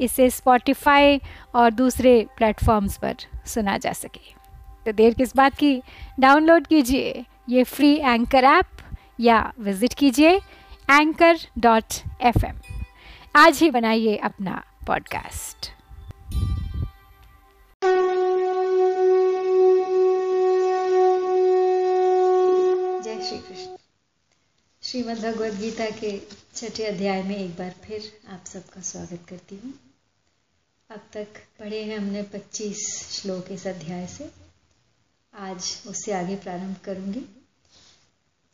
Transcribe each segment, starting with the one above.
इसे स्पॉटिफाई और दूसरे प्लेटफॉर्म्स पर सुना जा सके। तो देर किस बात की? डाउनलोड कीजिए ये फ्री एंकर ऐप या विज़िट कीजिए एंकर डॉट एफ़ एम आज ही बनाइए अपना पॉडकास्ट जय श्री कृष्ण। श्रीमद् भगवद गीता के छठे अध्याय में एक बार फिर आप सबका स्वागत करती हूँ। अब तक पढ़े हैं हमने 25 श्लोक इस अध्याय से। आज उससे आगे प्रारंभ करूँगी।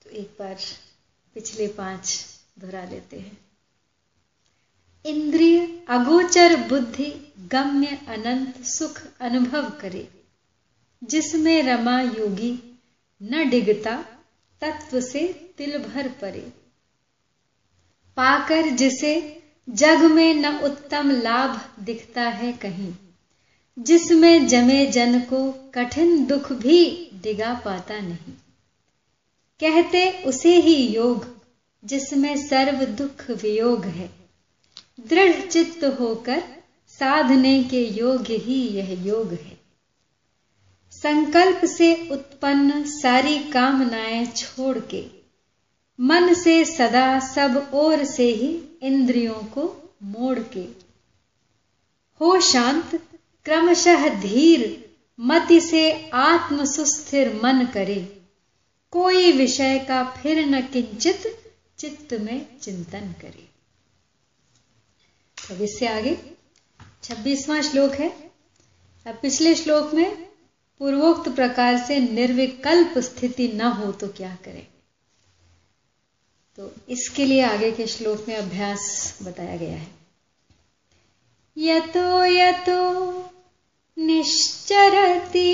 तो एक बार पिछले पाँच दोहरा लेते हैं। इंद्रिय अगोचर बुद्धि गम्य अनंत सुख अनुभव करे। जिसमें रमा योगी न डिगता, तत्व से तिल भर परे। पाकर जिसे जग में न उत्तम लाभ दिखता है कहीं। जिसमें जमे जन को कठिन दुख भी डिगा पाता नहीं। कहते उसे ही योग, जिसमें सर्व दुख वियोग है। दृढ़ चित्त होकर साधने के योग्य ही यह योग है। संकल्प से उत्पन्न सारी कामनाएँ छोड़ के मन से सदा सब ओर से ही इंद्रियों को मोड़ के। हो शांत, क्रमशः धीर, मति से आत्म सुस्थिर मन करे। कोई विषय का फिर न किंचित चित्त में चिंतन करे। अब इससे आगे छब्बीसवां श्लोक है। अब पिछले श्लोक में पूर्वोक्त प्रकार से निर्विकल्प स्थिति न हो तो क्या करें? तो इसके लिए आगे के श्लोक में अभ्यास बताया गया है। यतो यतो निश्चरति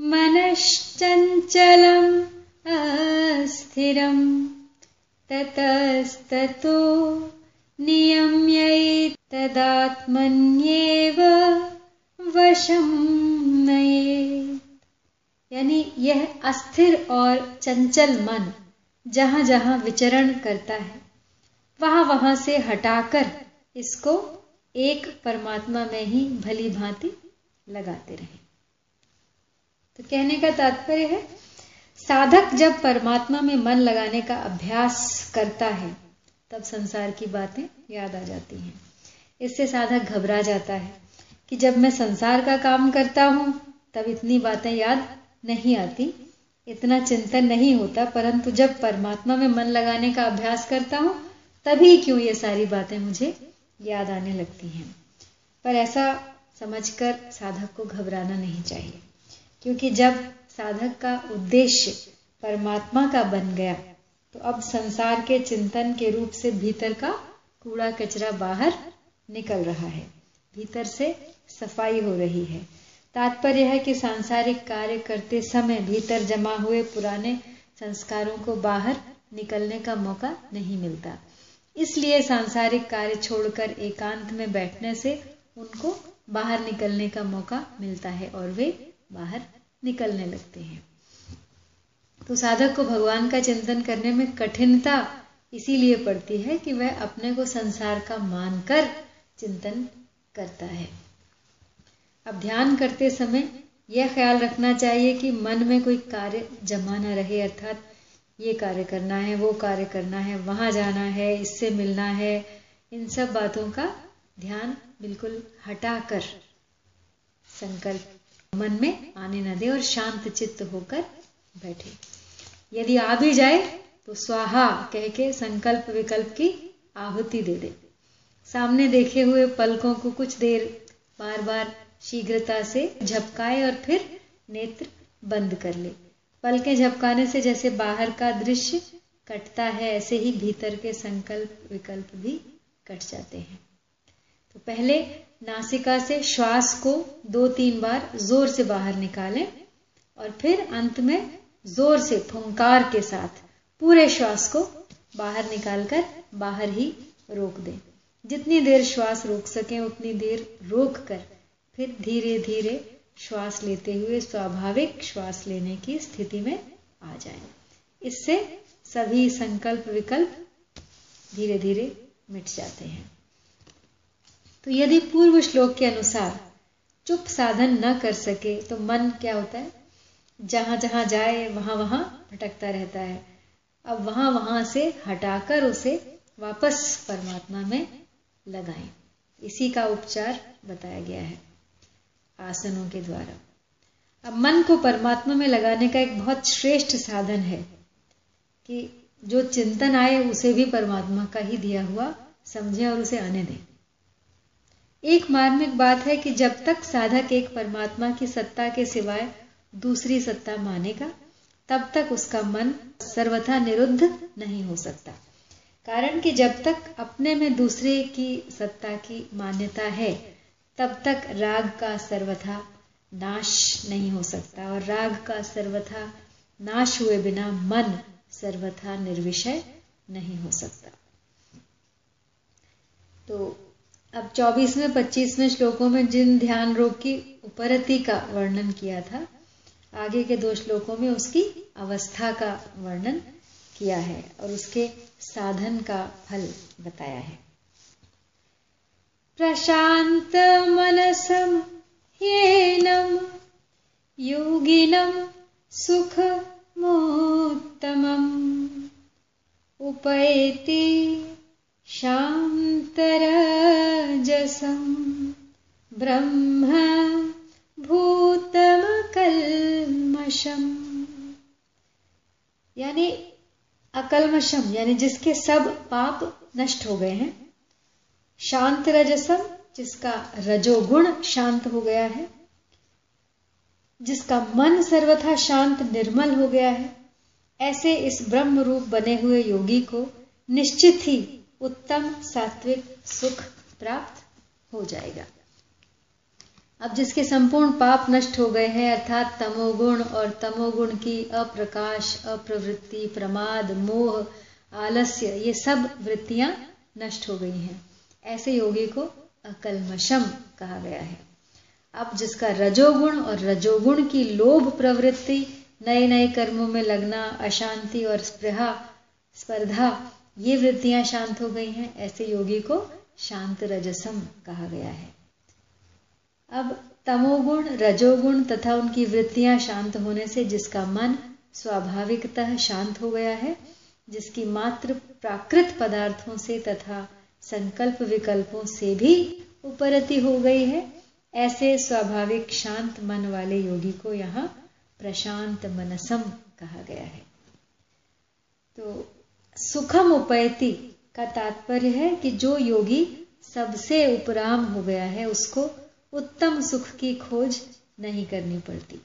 मनश्चञ्चलम् अस्थिरम् ततस्ततो तदात्मन्येव वशम नये यानी यह अस्थिर और चंचल मन जहाँ जहाँ विचरण करता है, वहाँ वहाँ से हटाकर इसको एक परमात्मा में ही भली भांति लगाते रहे। तो कहने का तात्पर्य है, साधक जब परमात्मा में मन लगाने का अभ्यास करता है, तब संसार की बातें याद आ जाती हैं। इससे साधक घबरा जाता है कि जब मैं संसार का काम करता हूँ, तब इतनी बातें याद नहीं आती इतना चिंतन नहीं होता, परंतु जब परमात्मा में मन लगाने का अभ्यास करता हूँ, तभी क्यों ये सारी बातें मुझे याद आने लगती हैं। पर ऐसा समझकर साधक को घबराना नहीं चाहिए, क्योंकि जब साधक का उद्देश्य परमात्मा का बन गया तो अब संसार के चिंतन के रूप से भीतर का कूड़ा कचरा बाहर निकल रहा है, भीतर से सफ़ाई हो रही है। तात्पर्य है कि सांसारिक कार्य करते समय भीतर जमा हुए पुराने संस्कारों को बाहर निकलने का मौका नहीं मिलता। इसलिए सांसारिक कार्य छोड़कर एकांत में बैठने से उनको बाहर निकलने का मौका मिलता है और वे बाहर निकलने लगते हैं। तो साधक को भगवान का चिंतन करने में कठिनता इसीलिए पड़ती है कि वह अपने को संसार का मानकर चिंतन करता है। अब ध्यान करते समय यह ख्याल रखना चाहिए कि मन में कोई कार्य जमा ना रहे, अर्थात ये कार्य करना है, वो कार्य करना है, वहाँ जाना है, इससे मिलना है, इन सब बातों का ध्यान बिल्कुल हटाकर संकल्प मन में आने न दे और शांत चित्त होकर बैठे। यदि आ भी जाए तो स्वाहा कह के संकल्प विकल्प की आहुति दे दे। सामने देखे हुए पलकों को कुछ देर बार बार शीघ्रता से झपकाए और फिर नेत्र बंद कर ले। पलके झपकाने से जैसे बाहर का दृश्य कटता है, ऐसे ही भीतर के संकल्प विकल्प भी कट जाते हैं। तो पहले नासिका से श्वास को दो तीन बार ज़ोर से बाहर निकालें और फिर अंत में ज़ोर से फुंकार के साथ पूरे श्वास को बाहर निकालकर बाहर ही रोक दें। जितनी देर श्वास रोक सकें, उतनी देर रोक कर फिर धीरे धीरे श्वास लेते हुए, स्वाभाविक श्वास लेने की स्थिति में आ जाए। इससे सभी संकल्प विकल्प धीरे धीरे मिट जाते हैं। तो यदि पूर्व श्लोक के अनुसार चुप साधन न कर सके तो मन क्या होता है? जहाँ जहाँ जाए, वहाँ वहाँ भटकता रहता है। अब वहाँ वहाँ से हटाकर उसे वापस परमात्मा में लगाएँ। इसी का उपचार बताया गया है। आसनों के द्वारा। अब मन को परमात्मा में लगाने का एक बहुत श्रेष्ठ साधन है कि जो चिंतन आए, उसे भी परमात्मा का ही दिया हुआ समझे और उसे आने दें। एक मार्मिक बात है कि जब तक साधक एक परमात्मा की सत्ता के सिवाय दूसरी सत्ता मानेगा, तब तक उसका मन सर्वथा निरुद्ध नहीं हो सकता। कारण कि जब तक अपने में दूसरे की सत्ता की मान्यता है तब तक राग का सर्वथा नाश नहीं हो सकता और राग का सर्वथा नाश हुए बिना मन सर्वथा निर्विषय नहीं हो सकता। तो अब 24वें 25वें श्लोकों में जिन ध्यान रोग की उपरति का वर्णन किया था, आगे के दो श्लोकों में उसकी अवस्था का वर्णन किया है और उसके साधन का फल बताया है। येनम योगिनम सुख मोत्तमम् उपैति शान्तरजसम् ब्रह्म भूतमकल्मषम् यानी अकलमशम यानी जिसके सब पाप नष्ट हो गए हैं शांत रजसम, जिसका रजोगुण शांत हो गया है, जिसका मन सर्वथा शांत निर्मल हो गया है, ऐसे इस ब्रह्म रूप बने हुए योगी को निश्चित ही उत्तम सात्विक सुख प्राप्त हो जाएगा। अब जिसके संपूर्ण पाप नष्ट हो गए हैं, अर्थात तमोगुण और तमोगुण की अप्रकाश, अप्रवृत्ति, प्रमाद, मोह, आलस्य, ये सब वृत्तियाँ नष्ट हो गई हैं। ऐसे योगी को अकलमशम कहा गया है। अब जिसका रजोगुण और रजोगुण की लोभ प्रवृत्ति नए नए कर्मों में लगना, अशांति और स्पृहा, स्पर्धा, ये वृत्तियाँ शांत हो गई हैं, ऐसे योगी को शांत रजसम कहा गया है। अब तमोगुण, रजोगुण तथा उनकी वृत्तियाँ शांत होने से जिसका मन स्वाभाविकतः शांत हो गया है, जिसकी मात्र प्राकृत पदार्थों से तथा संकल्प विकल्पों से भी उपरति हो गई है। ऐसे स्वाभाविक शांत मन वाले योगी को यहाँ प्रशांत मनसम कहा गया है। तो सुखम उपैति का तात्पर्य है कि जो योगी सबसे उपराम हो गया है, उसको उत्तम सुख की खोज नहीं करनी पड़ती।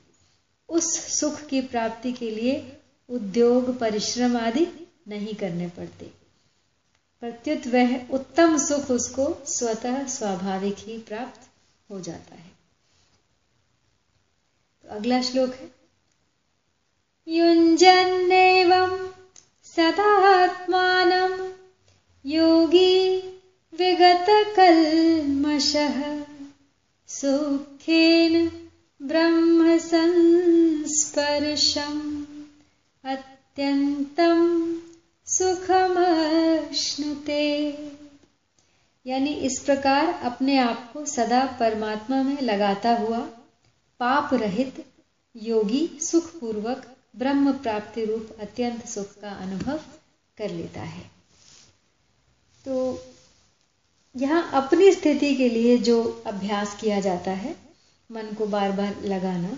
उस सुख की प्राप्ति के लिए उद्योग, परिश्रम आदि नहीं करने पड़ते। प्रत्युत वह उत्तम सुख उसको स्वतः स्वाभाविक ही प्राप्त हो जाता है। तो अगला श्लोक है। युञ्जन्नेवं सदात्मानं योगी विगत विगतकल्मषः सुखेन ब्रह्मसंस्पर्शम् अत्यन्तं सुखमश्नुते। यानी इस प्रकार अपने आप को सदा परमात्मा में लगाता हुआ पाप रहित योगी सुखपूर्वक ब्रह्म प्राप्ति रूप अत्यंत सुख का अनुभव कर लेता है। तो यहाँ अपनी स्थिति के लिए जो अभ्यास किया जाता है, मन को बार बार लगाना,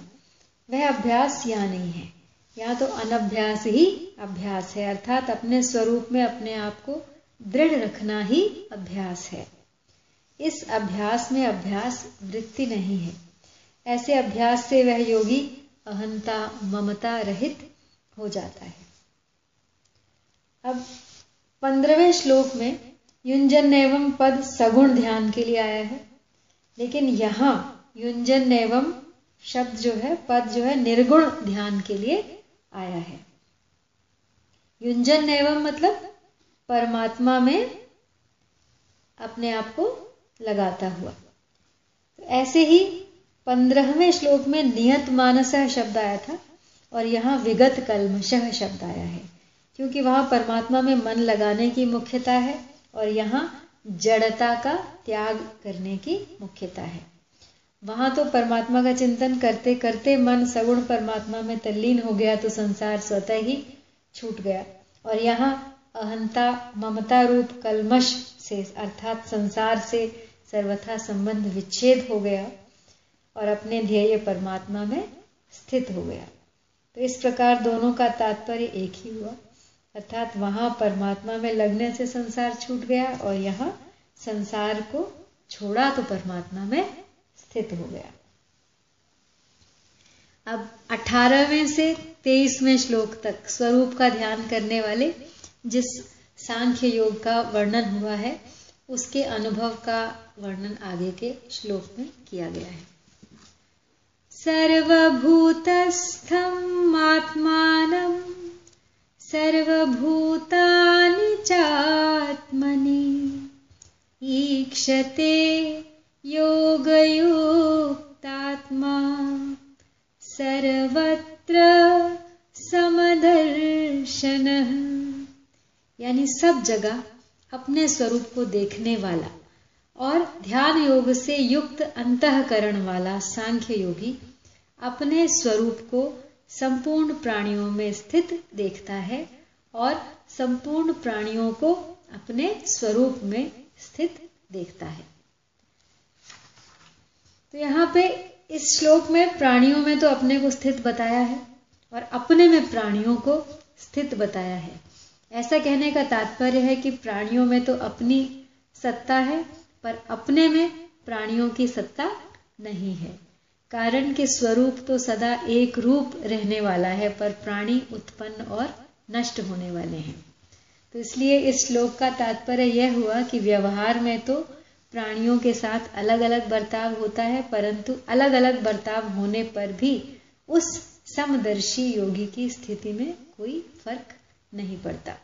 वह अभ्यास यहाँ नहीं है। यहाँ तो अनभ्यास ही अभ्यास है, अर्थात अपने स्वरूप में अपने आप को दृढ़ रखना ही अभ्यास है। इस अभ्यास में अभ्यास वृत्ति नहीं है। ऐसे अभ्यास से वह योगी अहंता, ममता रहित हो जाता है। अब पंद्रहवें श्लोक में युंजन एवं पद सगुण ध्यान के लिए आया है। लेकिन यहाँ युंजन एवं शब्द जो है, पद जो है, निर्गुण ध्यान के लिए आया है। युंजन एवं मतलब परमात्मा में अपने आप को लगाता हुआ। तो ऐसे ही पंद्रहवें श्लोक में नियत मानस शब्द आया था और यहाँ विगत कलमशह शब्द आया है, क्योंकि वहाँ परमात्मा में मन लगाने की मुख्यता है और यहाँ जड़ता का त्याग करने की मुख्यता है। वहाँ तो परमात्मा का चिंतन करते करते मन सगुण परमात्मा में तल्लीन हो गया तो संसार स्वतः ही छूट गया। और यहाँ अहंता, ममता रूप, कलमश से अर्थात संसार से सर्वथा संबंध विच्छेद हो गया और अपने ध्येय परमात्मा में स्थित हो गया। तो इस प्रकार दोनों का तात्पर्य एक ही हुआ। अर्थात वहाँ परमात्मा में लगने से संसार छूट गया और यहाँ संसार को छोड़ा तो परमात्मा में स्थित हो गया। अब अठारहवें से तेईसवें श्लोक तक स्वरूप का ध्यान करने वाले जिस सांख्य योग का वर्णन हुआ है, उसके अनुभव का वर्णन आगे के श्लोक में किया गया है। सर्वभूतस्थम आत्मानम् सर्वभूतानि चात्मनि, ईक्षते योगयुक्तात्मा। सर्वत्र समदर्शन। यानी सब जगह अपने स्वरूप को देखने वाला और ध्यान योग से युक्त अंतकरण वाला सांख्य योगी अपने स्वरूप को संपूर्ण प्राणियों में स्थित देखता है और संपूर्ण प्राणियों को अपने स्वरूप में स्थित देखता है। तो यहाँ पे इस श्लोक में प्राणियों में तो अपने को स्थित बताया है और अपने में प्राणियों को स्थित बताया है। ऐसा कहने का तात्पर्य है कि प्राणियों में तो अपनी सत्ता है, पर अपने में प्राणियों की सत्ता नहीं है। कारण के स्वरूप तो सदा एक रूप रहने वाला है, पर प्राणी उत्पन्न और नष्ट होने वाले हैं। तो इसलिए इस श्लोक का तात्पर्य यह हुआ कि व्यवहार में तो प्राणियों के साथ अलग अलग बर्ताव होता है, परंतु अलग अलग बर्ताव होने पर भी उस समदर्शी योगी की स्थिति में कोई फ़र्क नहीं पड़ता।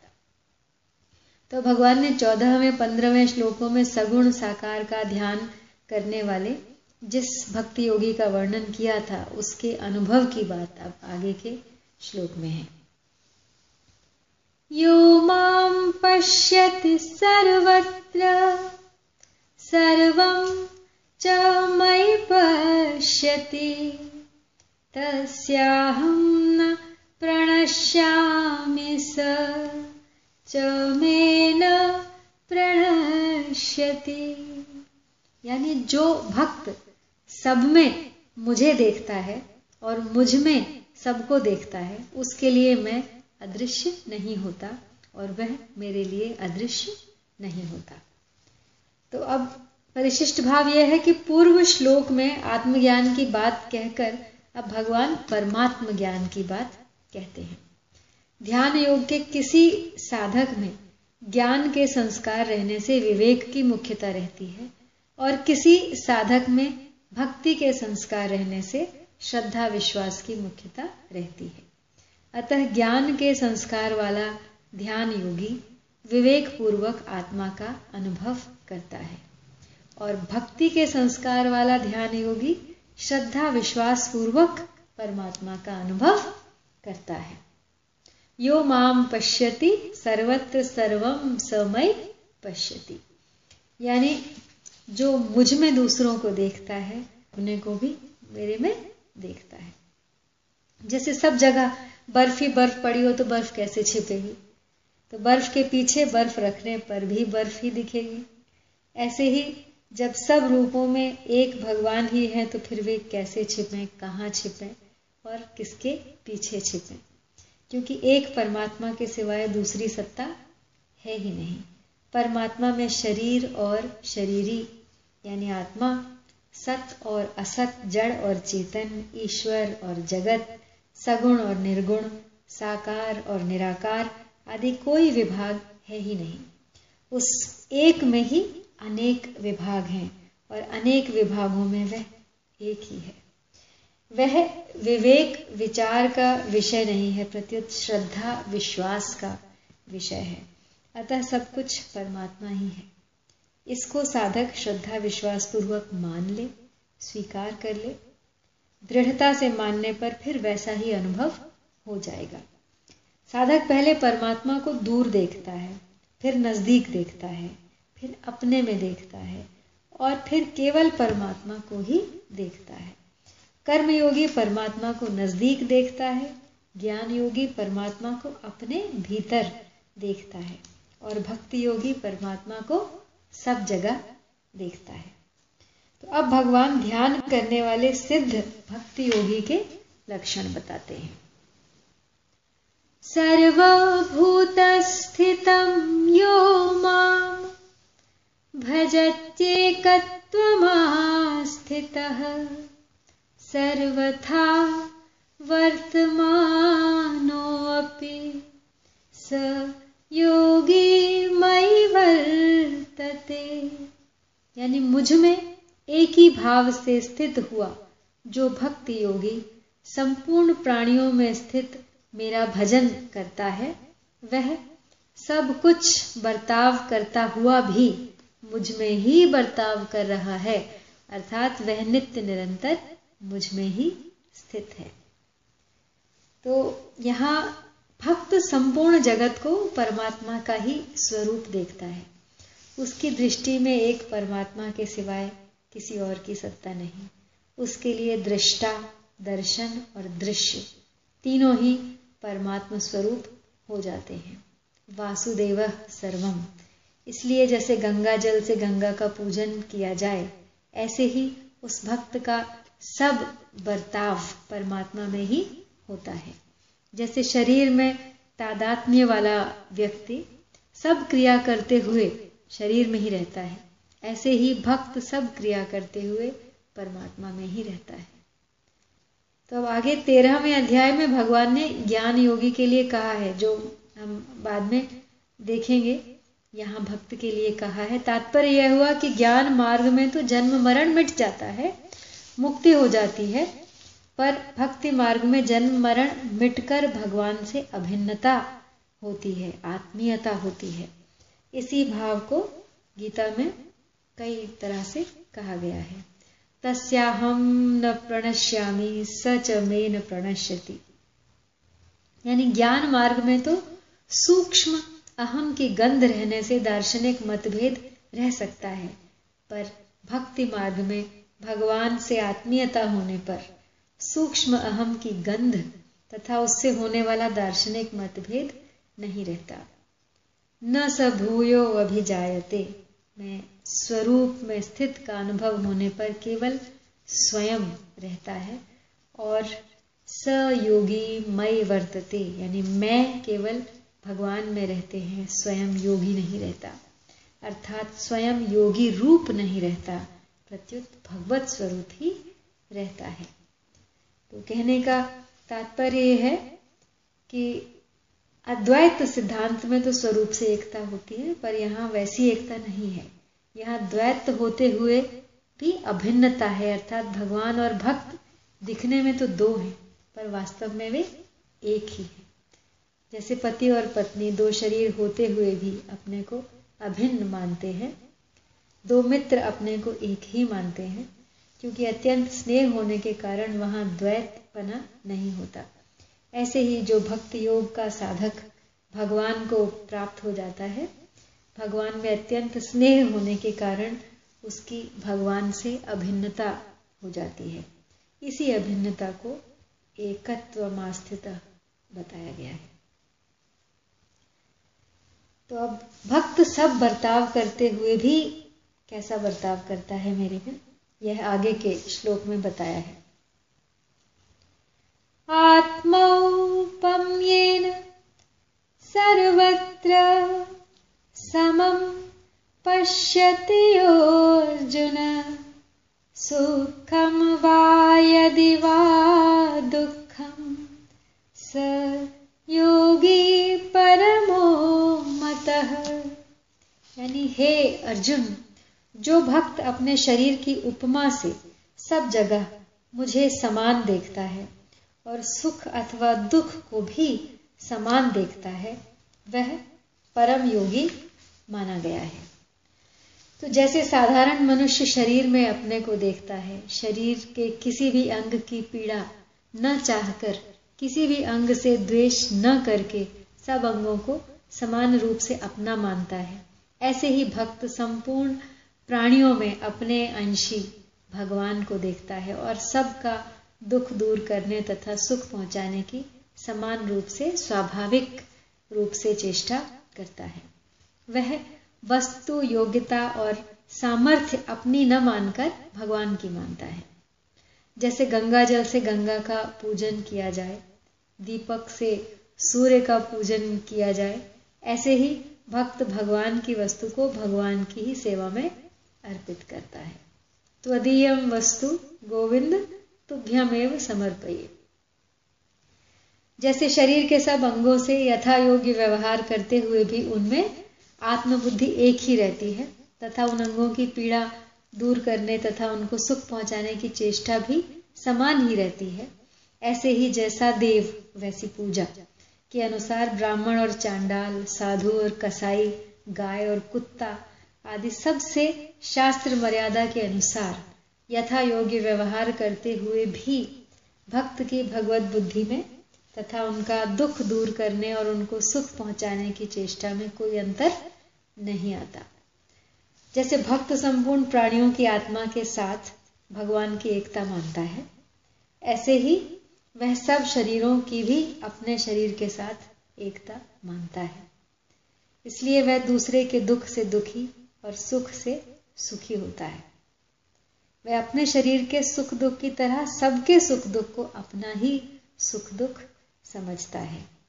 तो भगवान ने चौदहवें, पंद्रहवें श्लोकों में सगुण साकार का ध्यान करने वाले जिस भक्ति योगी का वर्णन किया था, उसके अनुभव की बात अब आगे के श्लोक में है। यो माम पश्यति सर्वत्र सर्वं च मयि पश्यति। तस्याहं न प्रणश्यामि स, च मे न प्रणश्यति। यानी जो भक्त सब में मुझे देखता है और मुझमें सबको देखता है, उसके लिए मैं अदृश्य नहीं होता और वह मेरे लिए अदृश्य नहीं होता। तो अब परिशिष्ट भाव यह है कि पूर्व श्लोक में आत्मज्ञान की बात कहकर अब भगवान परमात्म ज्ञान की बात कहते हैं। ध्यान योग के किसी साधक में ज्ञान के संस्कार रहने से विवेक की मुख्यता रहती है और किसी साधक में भक्ति के संस्कार रहने से श्रद्धा, विश्वास की मुख्यता रहती है। अतः ज्ञान के संस्कार वाला ध्यान योगी विवेक पूर्वक आत्मा का अनुभव करता है। और भक्ति के संस्कार वाला ध्यान योगी श्रद्धा विश्वास पूर्वक परमात्मा का अनुभव करता है। यो माम पश्यति, सर्वत्र सर्वम समय पश्यति। यानी जो मुझमें दूसरों को देखता है अपने को भी मेरे में देखता है। जैसे सब जगह बर्फ़ ही बर्फ़ पड़ी हो तो बर्फ़ कैसे छिपेगी? तो बर्फ़ के पीछे बर्फ़ रखने पर भी बर्फ़ ही दिखेगी। ऐसे ही जब सब रूपों में एक भगवान ही है तो फिर वे कैसे छिपे, कहाँ छिपे और किसके पीछे छिपे? क्योंकि एक परमात्मा के सिवाय दूसरी सत्ता है ही नहीं। परमात्मा में शरीर और शरीरी, यानी आत्मा सत और असत जड़ और चेतन, ईश्वर और जगत, सगुण और निर्गुण, साकार और निराकार आदि कोई विभाग है ही नहीं। उस एक में ही अनेक विभाग हैं और अनेक विभागों में वह एक ही है। वह विवेक विचार का विषय नहीं है, प्रत्युत श्रद्धा विश्वास का विषय है। अतः सब कुछ परमात्मा ही है। इसको साधक श्रद्धा विश्वास पूर्वक मान ले, स्वीकार कर ले। दृढ़ता से मानने पर फिर वैसा ही अनुभव हो जाएगा। साधक पहले परमात्मा को दूर देखता है, फिर नज़दीक देखता है, फिर अपने में देखता है और फिर केवल परमात्मा को ही देखता है। कर्मयोगी परमात्मा को नज़दीक देखता है ज्ञान योगी परमात्मा को अपने भीतर देखता है और भक्ति योगी परमात्मा को सब जगह देखता है। तो अब भगवान ध्यान करने वाले सिद्ध भक्ति योगी के लक्षण बताते हैं। सर्वभूतस्थितं यो माम् भजत्येकत्वमास्थितः सर्वथा वर्तमानोऽपि स योगी मयि वर्तते। यानी मुझमें एक ही भाव से स्थित हुआ, जो भक्ति योगी, संपूर्ण प्राणियों में स्थित मेरा भजन करता है, वह सब कुछ बर्ताव करता हुआ भी मुझमें ही बर्ताव कर रहा है, अर्थात वह नित्य निरंतर मुझमें ही स्थित है। तो यहाँ भक्त संपूर्ण जगत को परमात्मा का ही स्वरूप देखता है। उसकी दृष्टि में एक परमात्मा के सिवाय किसी और की सत्ता नहीं। उसके लिए दृष्टा, दर्शन और दृश्य, तीनों ही परमात्मा स्वरूप हो जाते हैं। वासुदेव सर्वम। इसलिए जैसे गंगा जल से गंगा का पूजन किया जाए, ऐसे ही उस भक्त का सब बर्ताव परमात्मा में ही होता है। जैसे शरीर में तादात्म्य वाला व्यक्ति सब क्रिया करते हुए शरीर में ही रहता है, ऐसे ही भक्त सब क्रिया करते हुए परमात्मा में ही रहता है। तो अब आगे तेरहवें अध्याय में भगवान ने ज्ञान योगी के लिए कहा है, जो हम बाद में देखेंगे, यहाँ भक्त के लिए कहा है। तात्पर्य यह हुआ कि ज्ञान मार्ग में तो जन्म मरण मिट जाता है, मुक्ति हो जाती है, पर भक्ति मार्ग में जन्म मरण मिटकर भगवान से अभिन्नता होती है, आत्मीयता होती है। इसी भाव को गीता में कई तरह से कहा गया है। तस्याहम न प्रणश्यामी, स च मे न प्रणश्यति। यानी ज्ञान मार्ग में तो सूक्ष्म अहम की गंध रहने से दार्शनिक मतभेद रह सकता है, पर भक्ति मार्ग में भगवान से आत्मीयता होने पर सूक्ष्म अहम की गंध तथा उससे होने वाला दार्शनिक मतभेद नहीं रहता। न स भूयो अभिजायते। में स्वरूप में स्थित का अनुभव होने पर केवल स्वयं रहता है और स योगी मय वर्तते, यानी मैं केवल भगवान में रहते हैं, स्वयं योगी नहीं रहता। अर्थात स्वयं योगी रूप नहीं रहता, प्रत्युत भगवत स्वरूप ही रहता है। तो कहने का तात्पर्य है कि अद्वैत सिद्धांत में तो स्वरूप से एकता होती है, पर यहाँ वैसी एकता नहीं है। यहाँ द्वैत होते हुए भी अभिन्नता है, अर्थात भगवान और भक्त दिखने में तो दो हैं, पर वास्तव में वे एक ही है। जैसे पति और पत्नी दो शरीर होते हुए भी अपने को अभिन्न मानते हैं, दो मित्र अपने को एक ही मानते हैं, क्योंकि अत्यंत स्नेह होने के कारण वहाँ द्वैत बना नहीं होता। ऐसे ही जो भक्त योग का साधक भगवान को प्राप्त हो जाता है, भगवान में अत्यंत स्नेह होने के कारण उसकी भगवान से अभिन्नता हो जाती है। इसी अभिन्नता को एकत्व मास्थित बताया गया है। तो अब भक्त सब बर्ताव करते हुए भी कैसा बर्ताव करता है मेरे में, यह आगे के श्लोक में बताया है। आत्मौपम्येन सर्वत्र समं पश्यति योऽर्जुन सुखं वा यदि वा दुःखं, स योगी परमो मतः। यानी हे अर्जुन, जो भक्त अपने शरीर की उपमा से सब जगह मुझे समान देखता है और सुख अथवा दुख को भी समान देखता है, वह परम योगी माना गया है। तो जैसे साधारण मनुष्य शरीर में अपने को देखता है, शरीर के किसी भी अंग की पीड़ा न चाहकर, किसी भी अंग से द्वेष न करके सब अंगों को समान रूप से अपना मानता है। ऐसे ही भक्त संपूर्ण प्राणियों में अपने अंशी भगवान को देखता है और सबका दुख दूर करने तथा सुख पहुँचाने की समान रूप से, स्वाभाविक रूप से चेष्टा करता है। वह वस्तु, योग्यता और सामर्थ्य अपनी न मानकर भगवान की मानता है। जैसे गंगा जल से गंगा का पूजन किया जाए, दीपक से सूर्य का पूजन किया जाए, ऐसे ही भक्त भगवान की वस्तु को भगवान की ही सेवा में अर्पित करता है। त्वदीयम वस्तु, गोविंद। तुभ्यमेव समर्पये। जैसे शरीर के सब अंगों से यथा योग्य व्यवहार करते हुए भी उनमें आत्मबुद्धि एक ही रहती है, तथा उन अंगों की पीड़ा दूर करने तथा उनको सुख पहुँचाने की चेष्टा भी समान ही रहती है। ऐसे ही जैसा देव, वैसी पूजा। के अनुसार ब्राह्मण और चांडाल, साधु और कसाई, गाय और कुत्ता आदि सबसे शास्त्र मर्यादा के अनुसार यथा योग्य व्यवहार करते हुए भी भक्त की भगवत बुद्धि में तथा उनका दुख दूर करने और उनको सुख पहुँचाने की चेष्टा में कोई अंतर नहीं आता। जैसे भक्त संपूर्ण प्राणियों की आत्मा के साथ भगवान की एकता मानता है, ऐसे ही वह सब शरीरों की भी अपने शरीर के साथ एकता मानता है। इसलिए वह दूसरे के दुख से दुखी और सुख से सुखी होता है। वह अपने शरीर के सुख दुख की तरह सबके सुख दुख को अपना ही सुख दुख समझता है।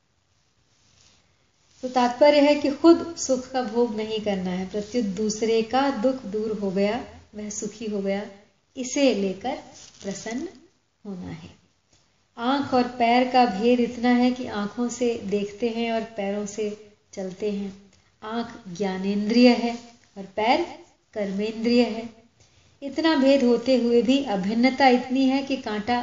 तो तात्पर्य है कि खुद सुख का भोग नहीं करना है, प्रत्युत दूसरे का दुख दूर हो गया, वह सुखी हो गया, इसे लेकर प्रसन्न होना है। आँख और पैर का भेद इतना है कि आँखों से देखते हैं और पैरों से चलते हैं। आँख ज्ञानेन्द्रिय है और पैर कर्मेंद्रिय है। इतना भेद होते हुए भी अभिन्नता इतनी है कि कांटा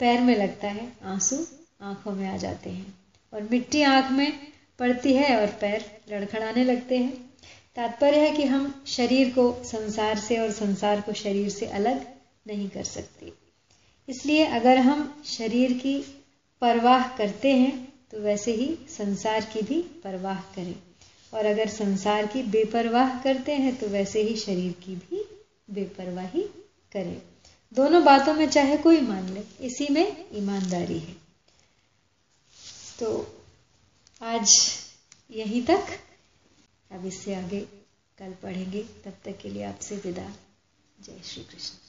पैर में लगता है, आँसू आँखों में आ जाते हैं। और मिट्टी आँख में पड़ती है और पैर लड़खड़ाने लगते हैं। तात्पर्य है कि हम शरीर को संसार से और संसार को शरीर से अलग नहीं कर सकते। इसलिए अगर हम शरीर की परवाह करते हैं तो वैसे ही संसार की भी परवाह करें। और अगर संसार की बेपरवाह करते हैं तो वैसे ही शरीर की भी बेपरवाही करे। दोनों बातों में चाहे कोई मान ले, इसी में ईमानदारी है। तो आज यहीं तक। अब इससे आगे कल पढ़ेंगे। तब तक के लिए आपसे विदा। जय श्री कृष्ण।